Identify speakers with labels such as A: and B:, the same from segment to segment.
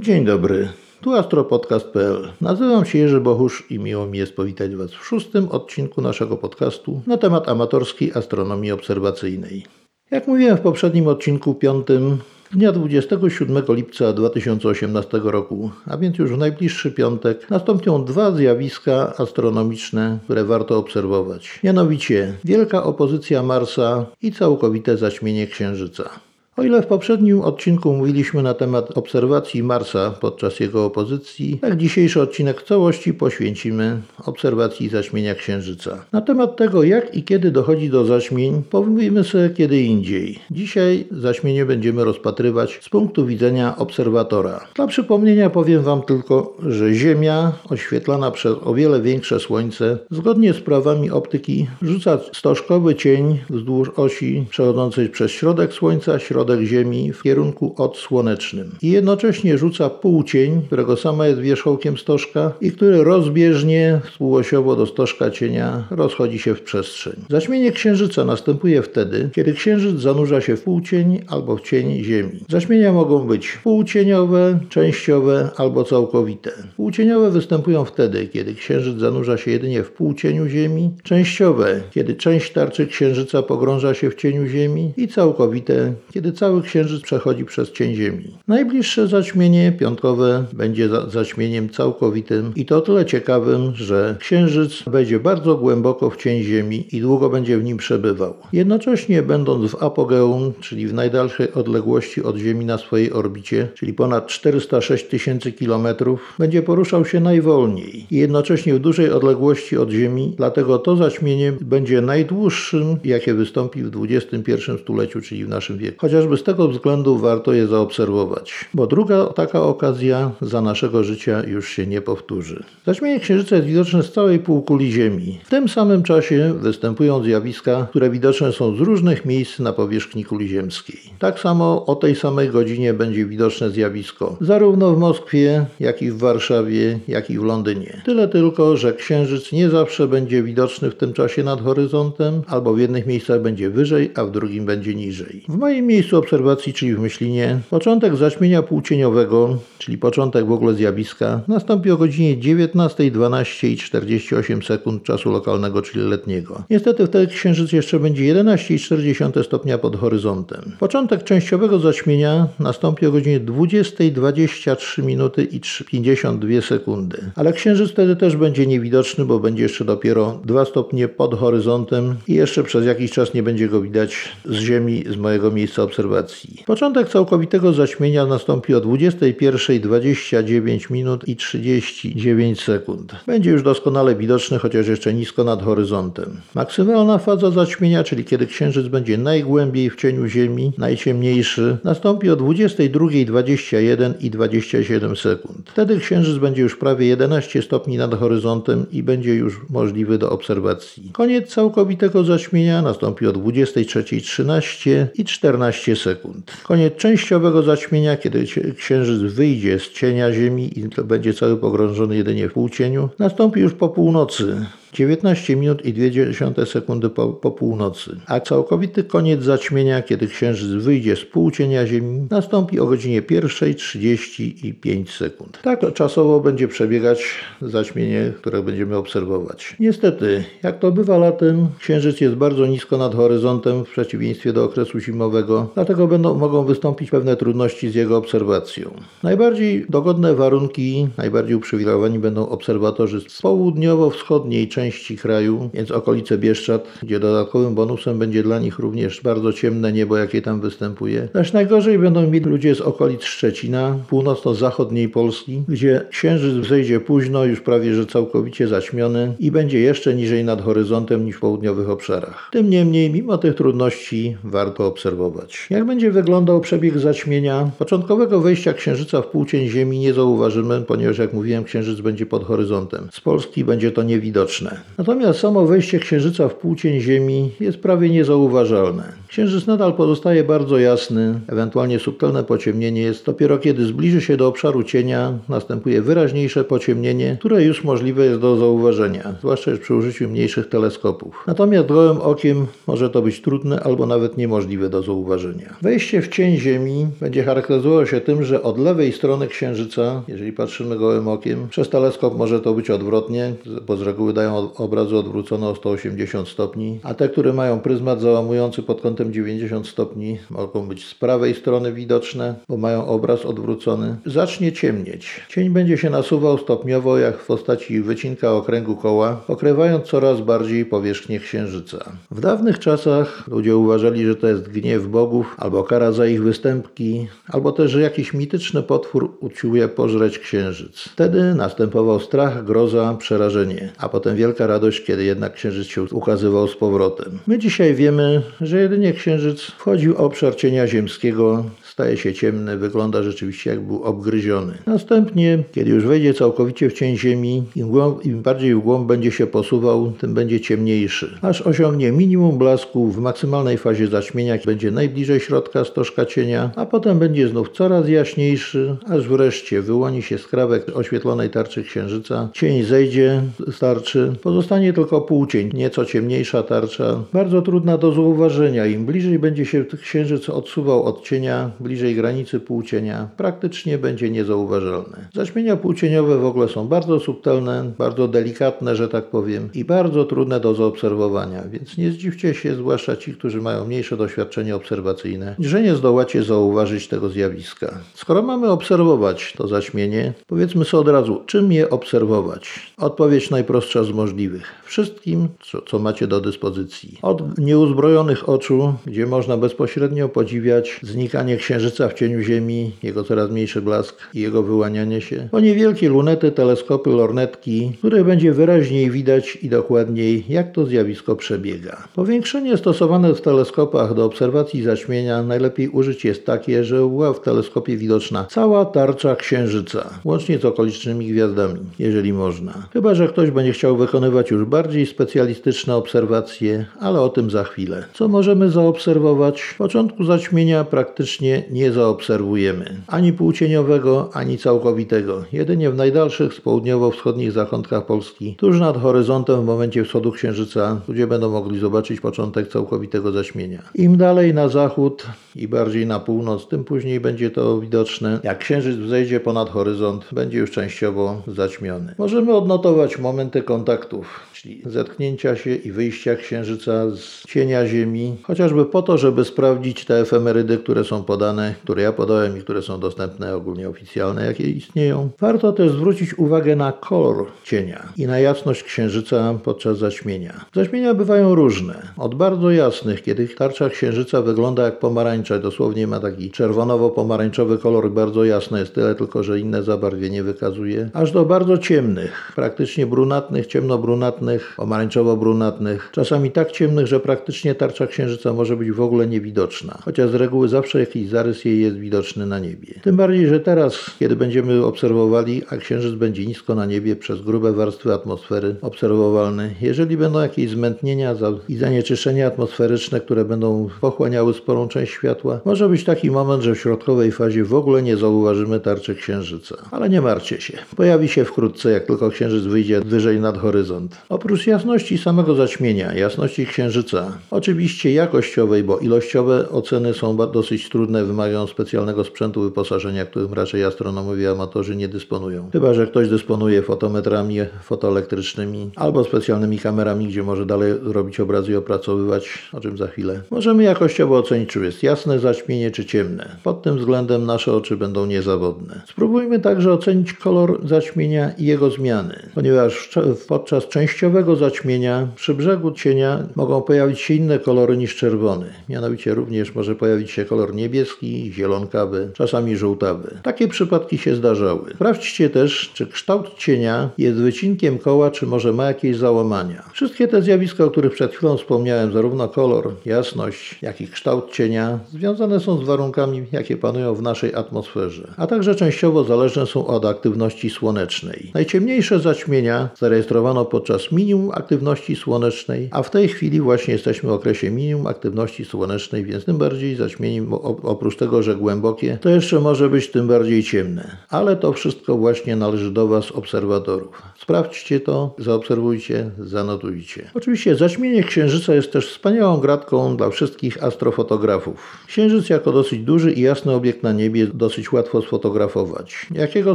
A: Dzień dobry, tu astropodcast.pl. Nazywam się Jerzy Bohusz i miło mi jest powitać Was w szóstym odcinku naszego podcastu na temat amatorskiej astronomii obserwacyjnej. Jak mówiłem w poprzednim odcinku piątym, dnia 27 lipca 2018 roku, a więc już w najbliższy piątek, nastąpią dwa zjawiska astronomiczne, które warto obserwować. Mianowicie wielka opozycja Marsa i całkowite zaćmienie Księżyca. O ile w poprzednim odcinku mówiliśmy na temat obserwacji Marsa podczas jego opozycji, tak dzisiejszy odcinek w całości poświęcimy obserwacji zaćmienia Księżyca. Na temat tego, jak i kiedy dochodzi do zaćmień, pomówimy sobie kiedy indziej. Dzisiaj zaćmienie będziemy rozpatrywać z punktu widzenia obserwatora. Dla przypomnienia powiem Wam tylko, że Ziemia, oświetlana przez o wiele większe Słońce, zgodnie z prawami optyki, rzuca stożkowy cień wzdłuż osi przechodzącej przez środek Słońca, środek środek Ziemi w kierunku odsłonecznym i jednocześnie rzuca półcień, którego sama jest wierzchołkiem stożka i który rozbieżnie współosiowo do stożka cienia rozchodzi się w przestrzeń. Zaćmienie Księżyca następuje wtedy, kiedy Księżyc zanurza się w półcień albo w cień Ziemi. Zaćmienia mogą być półcieniowe, częściowe albo całkowite. Półcieniowe występują wtedy, kiedy Księżyc zanurza się jedynie w półcieniu Ziemi, częściowe, kiedy część tarczy Księżyca pogrąża się w cieniu Ziemi i całkowite, kiedy cały księżyc przechodzi przez cień Ziemi. Najbliższe zaćmienie piątkowe będzie zaćmieniem całkowitym i to tyle ciekawym, że księżyc wejdzie bardzo głęboko w cień Ziemi i długo będzie w nim przebywał. Jednocześnie będąc w apogeum, czyli w najdalszej odległości od Ziemi na swojej orbicie, czyli ponad 406 tysięcy kilometrów, będzie poruszał się najwolniej i jednocześnie w dużej odległości od Ziemi, dlatego to zaćmienie będzie najdłuższym, jakie wystąpi w XXI stuleciu, czyli w naszym wieku. Chociaż Chociażby z tego względu warto je zaobserwować, bo druga taka okazja za naszego życia już się nie powtórzy. Zaćmienie Księżyca jest widoczne z całej półkuli Ziemi. W tym samym czasie występują zjawiska, które widoczne są z różnych miejsc na powierzchni kuli ziemskiej. Tak samo o tej samej godzinie będzie widoczne zjawisko zarówno w Moskwie, jak i w Warszawie, jak i w Londynie. Tyle tylko, że Księżyc nie zawsze będzie widoczny w tym czasie nad horyzontem, albo w jednych miejscach będzie wyżej, a w drugim będzie niżej. W moim miejscu miejscu obserwacji, czyli w Myślinie, początek zaćmienia półcieniowego, czyli początek w ogóle zjawiska, nastąpi o godzinie 19.12 i 48 sekund czasu lokalnego, czyli letniego. Niestety wtedy księżyc jeszcze będzie 11,4 stopnia pod horyzontem. Początek częściowego zaćmienia nastąpi o godzinie 20.23 minuty i 52 sekundy. Ale księżyc wtedy też będzie niewidoczny, bo będzie jeszcze dopiero 2 stopnie pod horyzontem i jeszcze przez jakiś czas nie będzie go widać z Ziemi, z mojego miejsca obserwacji obserwacji. Początek całkowitego zaćmienia nastąpi o 21.29 minut i 39 sekund. Będzie już doskonale widoczny, chociaż jeszcze nisko nad horyzontem. Maksymalna faza zaćmienia, czyli kiedy księżyc będzie najgłębiej w cieniu Ziemi, najciemniejszy, nastąpi o 22.21 i 27 sekund. Wtedy księżyc będzie już prawie 11 stopni nad horyzontem i będzie już możliwy do obserwacji. Koniec całkowitego zaćmienia nastąpi o 23.13 i 14 sekund. Koniec częściowego zaćmienia, kiedy księżyc wyjdzie z cienia Ziemi i będzie cały pogrążony jedynie w półcieniu, nastąpi już po północy. 19 minut i 2 sekundy po, po północy, a całkowity koniec zaćmienia, kiedy księżyc wyjdzie z półcienia Ziemi, nastąpi o godzinie 1.35 sekund. Tak czasowo będzie przebiegać zaćmienie, które będziemy obserwować. Niestety, jak to bywa latem, księżyc jest bardzo nisko nad horyzontem w przeciwieństwie do okresu zimowego, dlatego będą, mogą wystąpić pewne trudności z jego obserwacją. Najbardziej dogodne warunki, najbardziej uprzywilejowani będą obserwatorzy z południowo-wschodniej części części kraju, więc okolice Bieszczad, gdzie dodatkowym bonusem będzie dla nich również bardzo ciemne niebo, jakie tam występuje. Lecz najgorzej będą mieli ludzie z okolic Szczecina, północno-zachodniej Polski, gdzie księżyc wzejdzie późno, już prawie że całkowicie zaćmiony i będzie jeszcze niżej nad horyzontem niż w południowych obszarach. Tym niemniej, mimo tych trudności, warto obserwować. Jak będzie wyglądał przebieg zaćmienia? Początkowego wejścia księżyca w półcień Ziemi nie zauważymy, ponieważ jak mówiłem, księżyc będzie pod horyzontem. Z Polski będzie to niewidoczne. Natomiast samo wejście księżyca w półcień Ziemi jest prawie niezauważalne. Księżyc nadal pozostaje bardzo jasny, ewentualnie subtelne pociemnienie jest dopiero kiedy zbliży się do obszaru cienia, następuje wyraźniejsze pociemnienie, które już możliwe jest do zauważenia, zwłaszcza przy użyciu mniejszych teleskopów. Natomiast gołym okiem może to być trudne albo nawet niemożliwe do zauważenia. Wejście w cień Ziemi będzie charakteryzowało się tym, że od lewej strony Księżyca, jeżeli patrzymy gołym okiem, przez teleskop może to być odwrotnie, bo z reguły dają obrazy odwrócone o 180 stopni, a te, które mają pryzmat załamujący pod kątem 90 stopni, mogą być z prawej strony widoczne, bo mają obraz odwrócony. Zacznie ciemnieć. Cień będzie się nasuwał stopniowo, jak w postaci wycinka okręgu koła, pokrywając coraz bardziej powierzchnię Księżyca. W dawnych czasach ludzie uważali, że to jest gniew bogów, albo kara za ich występki, albo też, że jakiś mityczny potwór usiłuje pożreć Księżyc. Wtedy następował strach, groza, przerażenie, a potem wielka radość, kiedy jednak Księżyc się ukazywał z powrotem. My dzisiaj wiemy, że jedynie Księżyc wchodził obszar cienia ziemskiego, staje się ciemny, wygląda rzeczywiście jak był obgryziony. Następnie, kiedy już wejdzie całkowicie w cień Ziemi, im, głąb, im bardziej w głąb będzie się posuwał, tym będzie ciemniejszy, aż osiągnie minimum blasku w maksymalnej fazie zaćmienia, będzie najbliżej środka stożka cienia, a potem będzie znów coraz jaśniejszy, aż wreszcie wyłoni się skrawek oświetlonej tarczy księżyca, cień zejdzie z tarczy, pozostanie tylko półcień, nieco ciemniejsza tarcza, bardzo trudna do zauważenia. Im bliżej będzie się księżyc odsuwał od cienia, bliżej granicy półcienia, praktycznie będzie niezauważalny. Zaćmienia półcieniowe w ogóle są bardzo subtelne, bardzo delikatne, że tak powiem, i bardzo trudne do zaobserwowania, więc nie zdziwcie się, zwłaszcza ci, którzy mają mniejsze doświadczenie obserwacyjne, że nie zdołacie zauważyć tego zjawiska. Skoro mamy obserwować to zaćmienie, powiedzmy sobie od razu, czym je obserwować? Odpowiedź najprostsza z możliwych. Wszystkim, co, co macie do dyspozycji. Od nieuzbrojonych oczu, gdzie można bezpośrednio podziwiać znikanie księżyca w cieniu Ziemi, jego coraz mniejszy blask i jego wyłanianie się, po niewielkie lunety, teleskopy, lornetki, które będzie wyraźniej widać i dokładniej, jak to zjawisko przebiega. Powiększenie stosowane w teleskopach do obserwacji zaćmienia najlepiej użyć jest takie, że była w teleskopie widoczna cała tarcza księżyca, łącznie z okolicznymi gwiazdami, jeżeli można. Chyba, że ktoś będzie chciał wykonywać już bardziej specjalistyczne obserwacje, ale o tym za chwilę. Co możemy zaobserwować? W początku zaćmienia praktycznie nie zaobserwujemy ani półcieniowego, ani całkowitego. Jedynie w najdalszych z południowo-wschodnich zakątkach Polski, tuż nad horyzontem w momencie wschodu księżyca, ludzie będą mogli zobaczyć początek całkowitego zaćmienia. Im dalej na zachód i bardziej na północ, tym później będzie to widoczne. Jak księżyc wzejdzie ponad horyzont, będzie już częściowo zaćmiony. Możemy odnotować momenty kontaktów, czyli zetknięcia się i wyjścia księżyca z cienia Ziemi, chociażby po to, żeby sprawdzić te efemerydy, które są podane, które ja podałem i które są dostępne ogólnie oficjalne, jakie istnieją. Warto też zwrócić uwagę na kolor cienia i na jasność księżyca podczas zaćmienia. Zaćmienia bywają różne. Od bardzo jasnych, kiedy tarcza księżyca wygląda jak pomarańcza, dosłownie ma taki czerwonowo-pomarańczowy kolor, bardzo jasny jest tyle tylko, że inne zabarwienie wykazuje, aż do bardzo ciemnych, praktycznie brunatnych, ciemnobrunatnych, pomarańczowo-brunatnych, czasami tak ciemnych, że praktycznie tarcza księżyca może być w ogóle niewidoczna, chociaż z reguły zawsze jakiś zarys jej jest widoczny na niebie. Tym bardziej, że teraz, kiedy będziemy obserwowali, a księżyc będzie nisko na niebie przez grube warstwy atmosfery obserwowalne, jeżeli będą jakieś zmętnienia i zanieczyszczenia atmosferyczne, które będą pochłaniały sporą część światła, może być taki moment, że w środkowej fazie w ogóle nie zauważymy tarczy księżyca. Ale nie martwcie się. Pojawi się wkrótce, jak tylko księżyc wyjdzie wyżej nad horyzont. Oprócz jasności samego zaćmienia, jasności księżyca, oczywiście jakościowej, bo ilościowe oceny są dosyć trudne, wymagają specjalnego sprzętu wyposażenia, którym raczej astronomowie amatorzy nie dysponują. Chyba, że ktoś dysponuje fotometrami fotoelektrycznymi albo specjalnymi kamerami, gdzie może dalej robić obrazy i opracowywać, o czym za chwilę. Możemy jakościowo ocenić, czy jest jasne zaćmienie, czy ciemne. Pod tym względem nasze oczy będą niezawodne. Spróbujmy także ocenić kolor zaćmienia i jego zmiany, ponieważ podczas częściowego zaćmienia przy brzegu cienia mogą pojawić się inne kolory niż czerwony. Mianowicie również może pojawić się kolor niebieski, zielonkawy, czasami żółtawy. Takie przypadki się zdarzały. Sprawdźcie też, czy kształt cienia jest wycinkiem koła, czy może ma jakieś załamania. Wszystkie te zjawiska, o których przed chwilą wspomniałem, zarówno kolor, jasność, jak i kształt cienia, związane są z warunkami, jakie panują w naszej atmosferze, a także częściowo zależne są od aktywności słonecznej. Najciemniejsze zaćmienia zarejestrowano podczas podczas minimum aktywności słonecznej, a w tej chwili właśnie jesteśmy w okresie minimum aktywności słonecznej, więc tym bardziej zaćmienie, oprócz tego, że głębokie, to jeszcze może być tym bardziej ciemne. Ale to wszystko właśnie należy do Was, obserwatorów. Sprawdźcie to, zaobserwujcie, zanotujcie. Oczywiście zaćmienie księżyca jest też wspaniałą gratką dla wszystkich astrofotografów. Księżyc jako dosyć duży i jasny obiekt na niebie dosyć łatwo sfotografować. Jakiego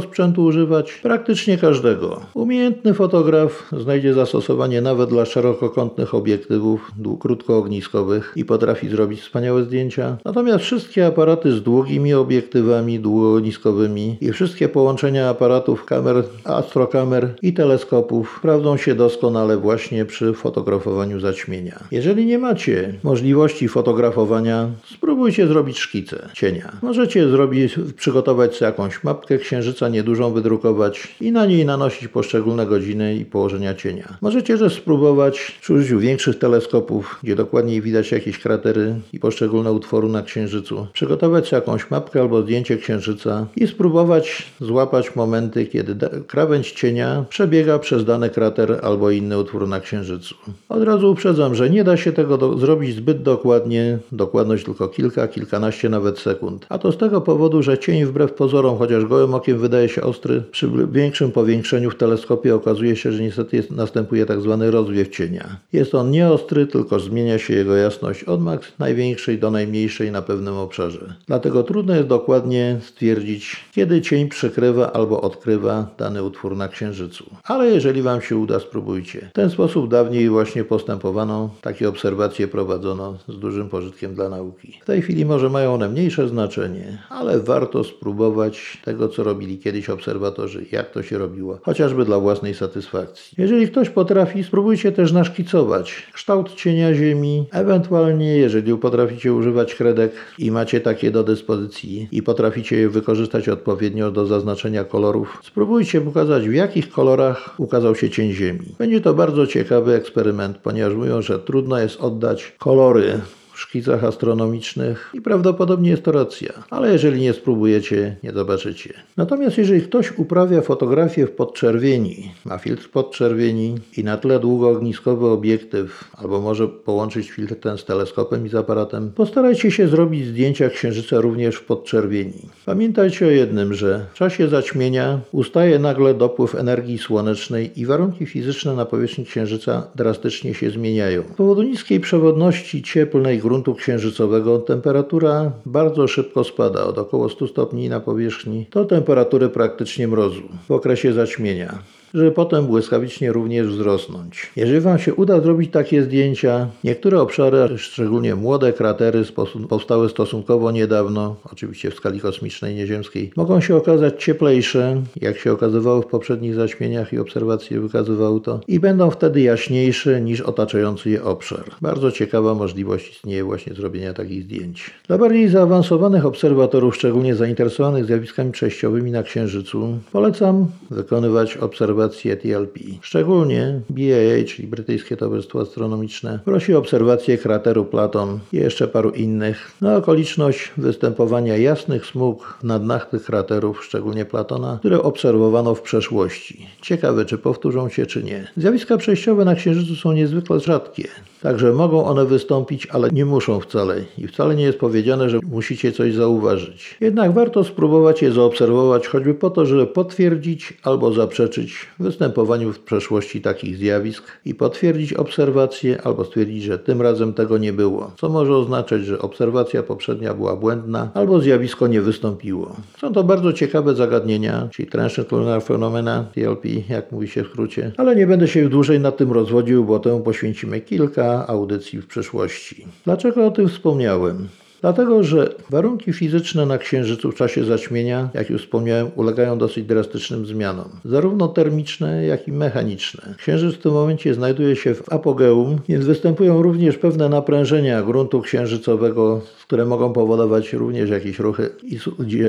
A: sprzętu używać? Praktycznie każdego. Umiejętny fotograf znajdzie zastosowanie nawet dla szerokokątnych obiektywów krótkoogniskowych i potrafi zrobić wspaniałe zdjęcia. Natomiast wszystkie aparaty z długimi obiektywami długoogniskowymi i wszystkie połączenia aparatów kamer, astrokamer i teleskopów sprawdzą się doskonale właśnie przy fotografowaniu zaćmienia. Jeżeli nie macie możliwości fotografowania, spróbujcie zrobić szkicę cienia. Możecie zrobić, przygotować sobie jakąś mapkę księżyca niedużą, wydrukować i na niej nanosić poszczególne godziny i położenia cienia. Możecie też spróbować przy użyciu większych teleskopów, gdzie dokładniej widać jakieś kratery i poszczególne utwory na księżycu, przygotować jakąś mapkę albo zdjęcie księżyca i spróbować złapać momenty, kiedy krawędź cienia przebiega przez dany krater albo inny utwór na księżycu. Od razu uprzedzam, że nie da się tego zrobić zbyt dokładnie, dokładność tylko kilka, kilkanaście nawet sekund. A to z tego powodu, że cień wbrew pozorom, chociaż gołym okiem wydaje się ostry, przy większym powiększeniu w teleskopie okazuje się, że niestety jest, następuje tak zwany rozwiew cienia. Jest on nieostry, tylko zmienia się jego jasność od maks największej do najmniejszej na pewnym obszarze. Dlatego trudno jest dokładnie stwierdzić, kiedy cień przykrywa albo odkrywa dany utwór na księżycu. Ale jeżeli Wam się uda, spróbujcie. W ten sposób dawniej właśnie postępowano, takie obserwacje prowadzono z dużym pożytkiem dla nauki. W tej chwili może mają one mniejsze znaczenie, ale warto spróbować tego, co robili kiedyś obserwatorzy, jak to się robiło, chociażby dla własnej satysfakcji. Jeżeli ktoś potrafi, spróbujcie też naszkicować kształt cienia Ziemi, ewentualnie jeżeli potraficie używać kredek i macie takie do dyspozycji i potraficie je wykorzystać odpowiednio do zaznaczenia kolorów, spróbujcie pokazać w jakich kolorach ukazał się cień Ziemi. Będzie to bardzo ciekawy eksperyment, ponieważ mówią, że trudno jest oddać kolory szkicach astronomicznych i prawdopodobnie jest to racja, ale jeżeli nie spróbujecie, nie zobaczycie. Natomiast jeżeli ktoś uprawia fotografię w podczerwieni, ma filtr podczerwieni i na tle długoogniskowy obiektyw, albo może połączyć filtr ten z teleskopem i z aparatem, postarajcie się zrobić zdjęcia księżyca również w podczerwieni. Pamiętajcie o jednym, że w czasie zaćmienia ustaje nagle dopływ energii słonecznej i warunki fizyczne na powierzchni księżyca drastycznie się zmieniają. Z powodu niskiej przewodności cieplnej gruntu księżycowego temperatura bardzo szybko spada od około 100 stopni na powierzchni. Do temperatury praktycznie mrozu w okresie zaćmienia żeby potem błyskawicznie również wzrosnąć. Jeżeli Wam się uda zrobić takie zdjęcia, niektóre obszary, szczególnie młode kratery powstałe stosunkowo niedawno, oczywiście w skali kosmicznej, nieziemskiej, mogą się okazać cieplejsze, jak się okazywało w poprzednich zaćmieniach i obserwacje wykazywały to, i będą wtedy jaśniejsze niż otaczający je obszar. Bardzo ciekawa możliwość istnieje właśnie zrobienia takich zdjęć. Dla bardziej zaawansowanych obserwatorów, szczególnie zainteresowanych zjawiskami przejściowymi na Księżycu, polecam wykonywać obserwacje obserwacje TLP. Szczególnie BAA, czyli Brytyjskie Towarzystwo Astronomiczne, prosi o obserwację krateru Platon i jeszcze paru innych na okoliczność występowania jasnych smug na dnach tych kraterów, szczególnie Platona, które obserwowano w przeszłości. Ciekawe, czy powtórzą się, czy nie. Zjawiska przejściowe na Księżycu są niezwykle rzadkie. Także mogą one wystąpić, ale nie muszą wcale. I wcale nie jest powiedziane, że musicie coś zauważyć. Jednak warto spróbować je zaobserwować, choćby po to, żeby potwierdzić albo zaprzeczyć występowaniu w przeszłości takich zjawisk i potwierdzić obserwacje albo stwierdzić, że tym razem tego nie było. Co może oznaczać, że obserwacja poprzednia była błędna albo zjawisko nie wystąpiło. Są to bardzo ciekawe zagadnienia, czyli Transient Lunar Phenomena, TLP, jak mówi się w skrócie. Ale nie będę się dłużej nad tym rozwodził, bo temu poświęcimy kilka audycji w przyszłości. Dlaczego o tym wspomniałem? Dlatego, że warunki fizyczne na Księżycu w czasie zaćmienia, jak już wspomniałem, ulegają dosyć drastycznym zmianom, zarówno termiczne, jak i mechaniczne. Księżyc w tym momencie znajduje się w apogeum, więc występują również pewne naprężenia gruntu księżycowego, które mogą powodować również jakieś ruchy i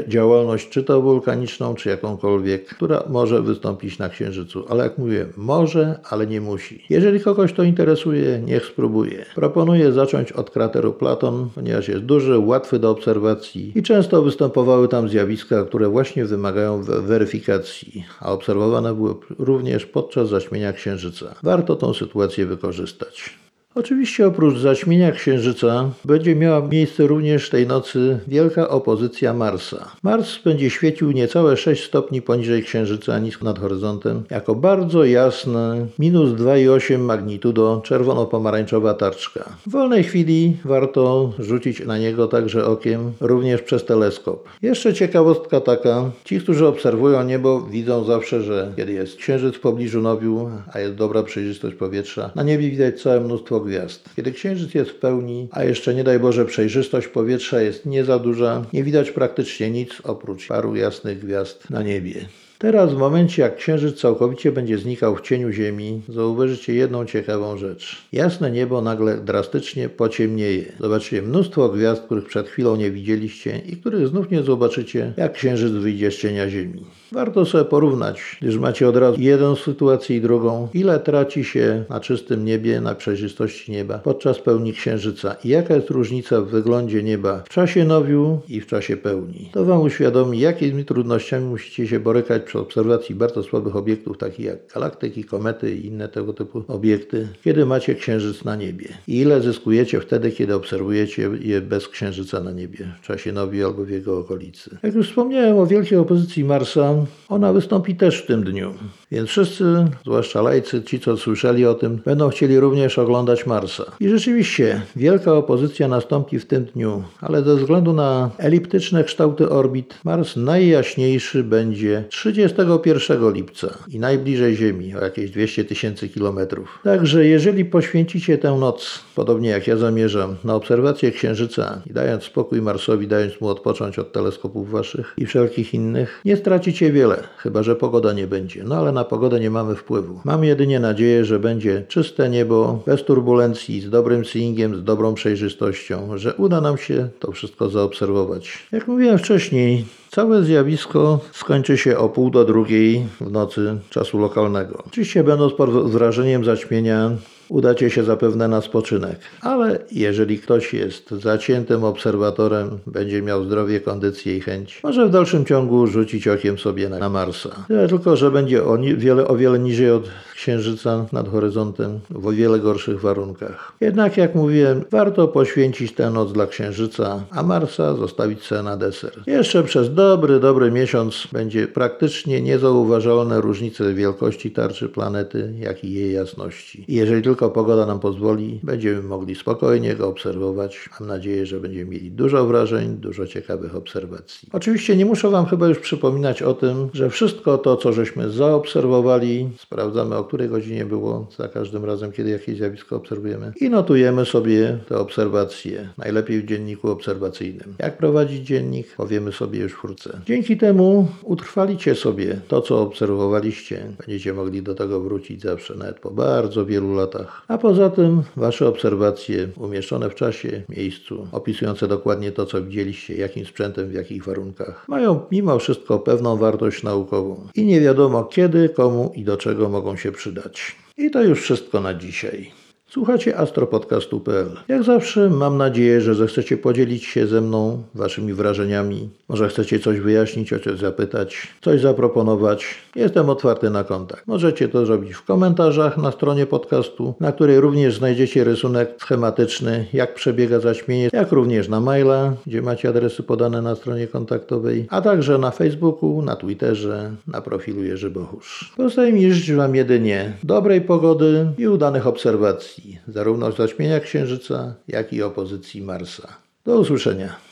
A: działalność, czy to wulkaniczną, czy jakąkolwiek, która może wystąpić na Księżycu. Ale jak mówię, może, ale nie musi. Jeżeli kogoś to interesuje, niech spróbuje. Proponuję zacząć od krateru Platon, ponieważ jest duży łatwy do obserwacji i często występowały tam zjawiska, które właśnie wymagają weryfikacji, a obserwowane były również podczas zaćmienia księżyca. Warto tą sytuację wykorzystać. Oczywiście oprócz zaćmienia Księżyca będzie miała miejsce również tej nocy wielka opozycja Marsa. Mars będzie świecił niecałe 6 stopni poniżej Księżyca nisko nad horyzontem jako bardzo jasny minus 2,8 magnitudo czerwono-pomarańczowa tarczka. W wolnej chwili warto rzucić na niego także okiem również przez teleskop. Jeszcze ciekawostka taka, ci, którzy obserwują niebo widzą zawsze, że kiedy jest Księżyc w pobliżu Nowiu, a jest dobra przejrzystość powietrza, na niebie widać całe mnóstwo gwiazd. Kiedy księżyc jest w pełni, a jeszcze nie daj Boże przejrzystość powietrza jest nie za duża, nie widać praktycznie nic oprócz paru jasnych gwiazd na niebie. Teraz, w momencie jak księżyc całkowicie będzie znikał w cieniu Ziemi, zauważycie jedną ciekawą rzecz. Jasne niebo nagle drastycznie pociemnieje. Zobaczycie mnóstwo gwiazd, których przed chwilą nie widzieliście i których znów nie zobaczycie, jak księżyc wyjdzie z cienia Ziemi. Warto sobie porównać, gdyż macie od razu jedną sytuację i drugą, ile traci się na czystym niebie, na przejrzystości nieba podczas pełni księżyca i jaka jest różnica w wyglądzie nieba w czasie nowiu i w czasie pełni. To Wam uświadomi, jakimi trudnościami musicie się borykać przy obserwacji bardzo słabych obiektów, takich jak galaktyki, komety i inne tego typu obiekty, kiedy macie księżyc na niebie. I ile zyskujecie wtedy, kiedy obserwujecie je bez księżyca na niebie, w czasie nowi albo w jego okolicy. Jak już wspomniałem o wielkiej opozycji Marsa, ona wystąpi też w tym dniu. Więc wszyscy, zwłaszcza lajcy, ci co słyszeli o tym, będą chcieli również oglądać Marsa. I rzeczywiście wielka opozycja nastąpi w tym dniu, ale ze względu na eliptyczne kształty orbit, Mars najjaśniejszy będzie 31 lipca i najbliżej Ziemi, o jakieś 200 tysięcy kilometrów. Także jeżeli poświęcicie tę noc, podobnie jak ja zamierzam, na obserwację Księżyca i dając spokój Marsowi, dając mu odpocząć od teleskopów waszych i wszelkich innych, nie stracicie wiele, chyba że pogoda nie będzie. No ale na pogodę nie mamy wpływu. Mam jedynie nadzieję, że będzie czyste niebo, bez turbulencji, z dobrym seeingiem, z dobrą przejrzystością, że uda nam się to wszystko zaobserwować. Jak mówiłem wcześniej, Całe zjawisko skończy się o pół do drugiej w nocy czasu lokalnego. Oczywiście będąc pod wrażeniem zaćmienia udacie się zapewne na spoczynek. Ale jeżeli ktoś jest zaciętym obserwatorem, będzie miał zdrowie, kondycję i chęć, może w dalszym ciągu rzucić okiem sobie na Marsa. Tylko, że będzie o, wiele, o wiele niżej od Księżyca nad horyzontem, w o wiele gorszych warunkach. Jednak, jak mówiłem, warto poświęcić tę noc dla Księżyca, a Marsa zostawić sobie na deser. Jeszcze przez dobry, dobry miesiąc będzie praktycznie niezauważalne różnice wielkości tarczy planety, jak i jej jasności. Jeżeli tylko tylko pogoda nam pozwoli, będziemy mogli spokojnie go obserwować. Mam nadzieję, że będziemy mieli dużo wrażeń, dużo ciekawych obserwacji. Oczywiście nie muszę Wam chyba już przypominać o tym, że wszystko to, co żeśmy zaobserwowali, sprawdzamy o której godzinie było za każdym razem, kiedy jakieś zjawisko obserwujemy i notujemy sobie te obserwacje, najlepiej w dzienniku obserwacyjnym. Jak prowadzić dziennik, powiemy sobie już wkrótce. Dzięki temu utrwalicie sobie to, co obserwowaliście. Będziecie mogli do tego wrócić zawsze, nawet po bardzo wielu latach. A poza tym Wasze obserwacje umieszczone w czasie, miejscu, opisujące dokładnie to, co widzieliście, jakim sprzętem, w jakich warunkach, mają mimo wszystko pewną wartość naukową i nie wiadomo kiedy, komu i do czego mogą się przydać. I to już wszystko na dzisiaj. Słuchacie astropodcastu.pl. Jak zawsze mam nadzieję, że zechcecie podzielić się ze mną waszymi wrażeniami. Może chcecie coś wyjaśnić, o coś zapytać, coś zaproponować. Jestem otwarty na kontakt. Możecie to zrobić w komentarzach na stronie podcastu, na której również znajdziecie rysunek schematyczny, jak przebiega zaćmienie, jak również na maila, gdzie macie adresy podane na stronie kontaktowej, a także na Facebooku, na Twitterze, na profilu Jerzy Bohusz. Pozostaje mi życzyć Wam jedynie dobrej pogody i udanych obserwacji zarówno zaćmienia Księżyca, jak i opozycji Marsa. Do usłyszenia.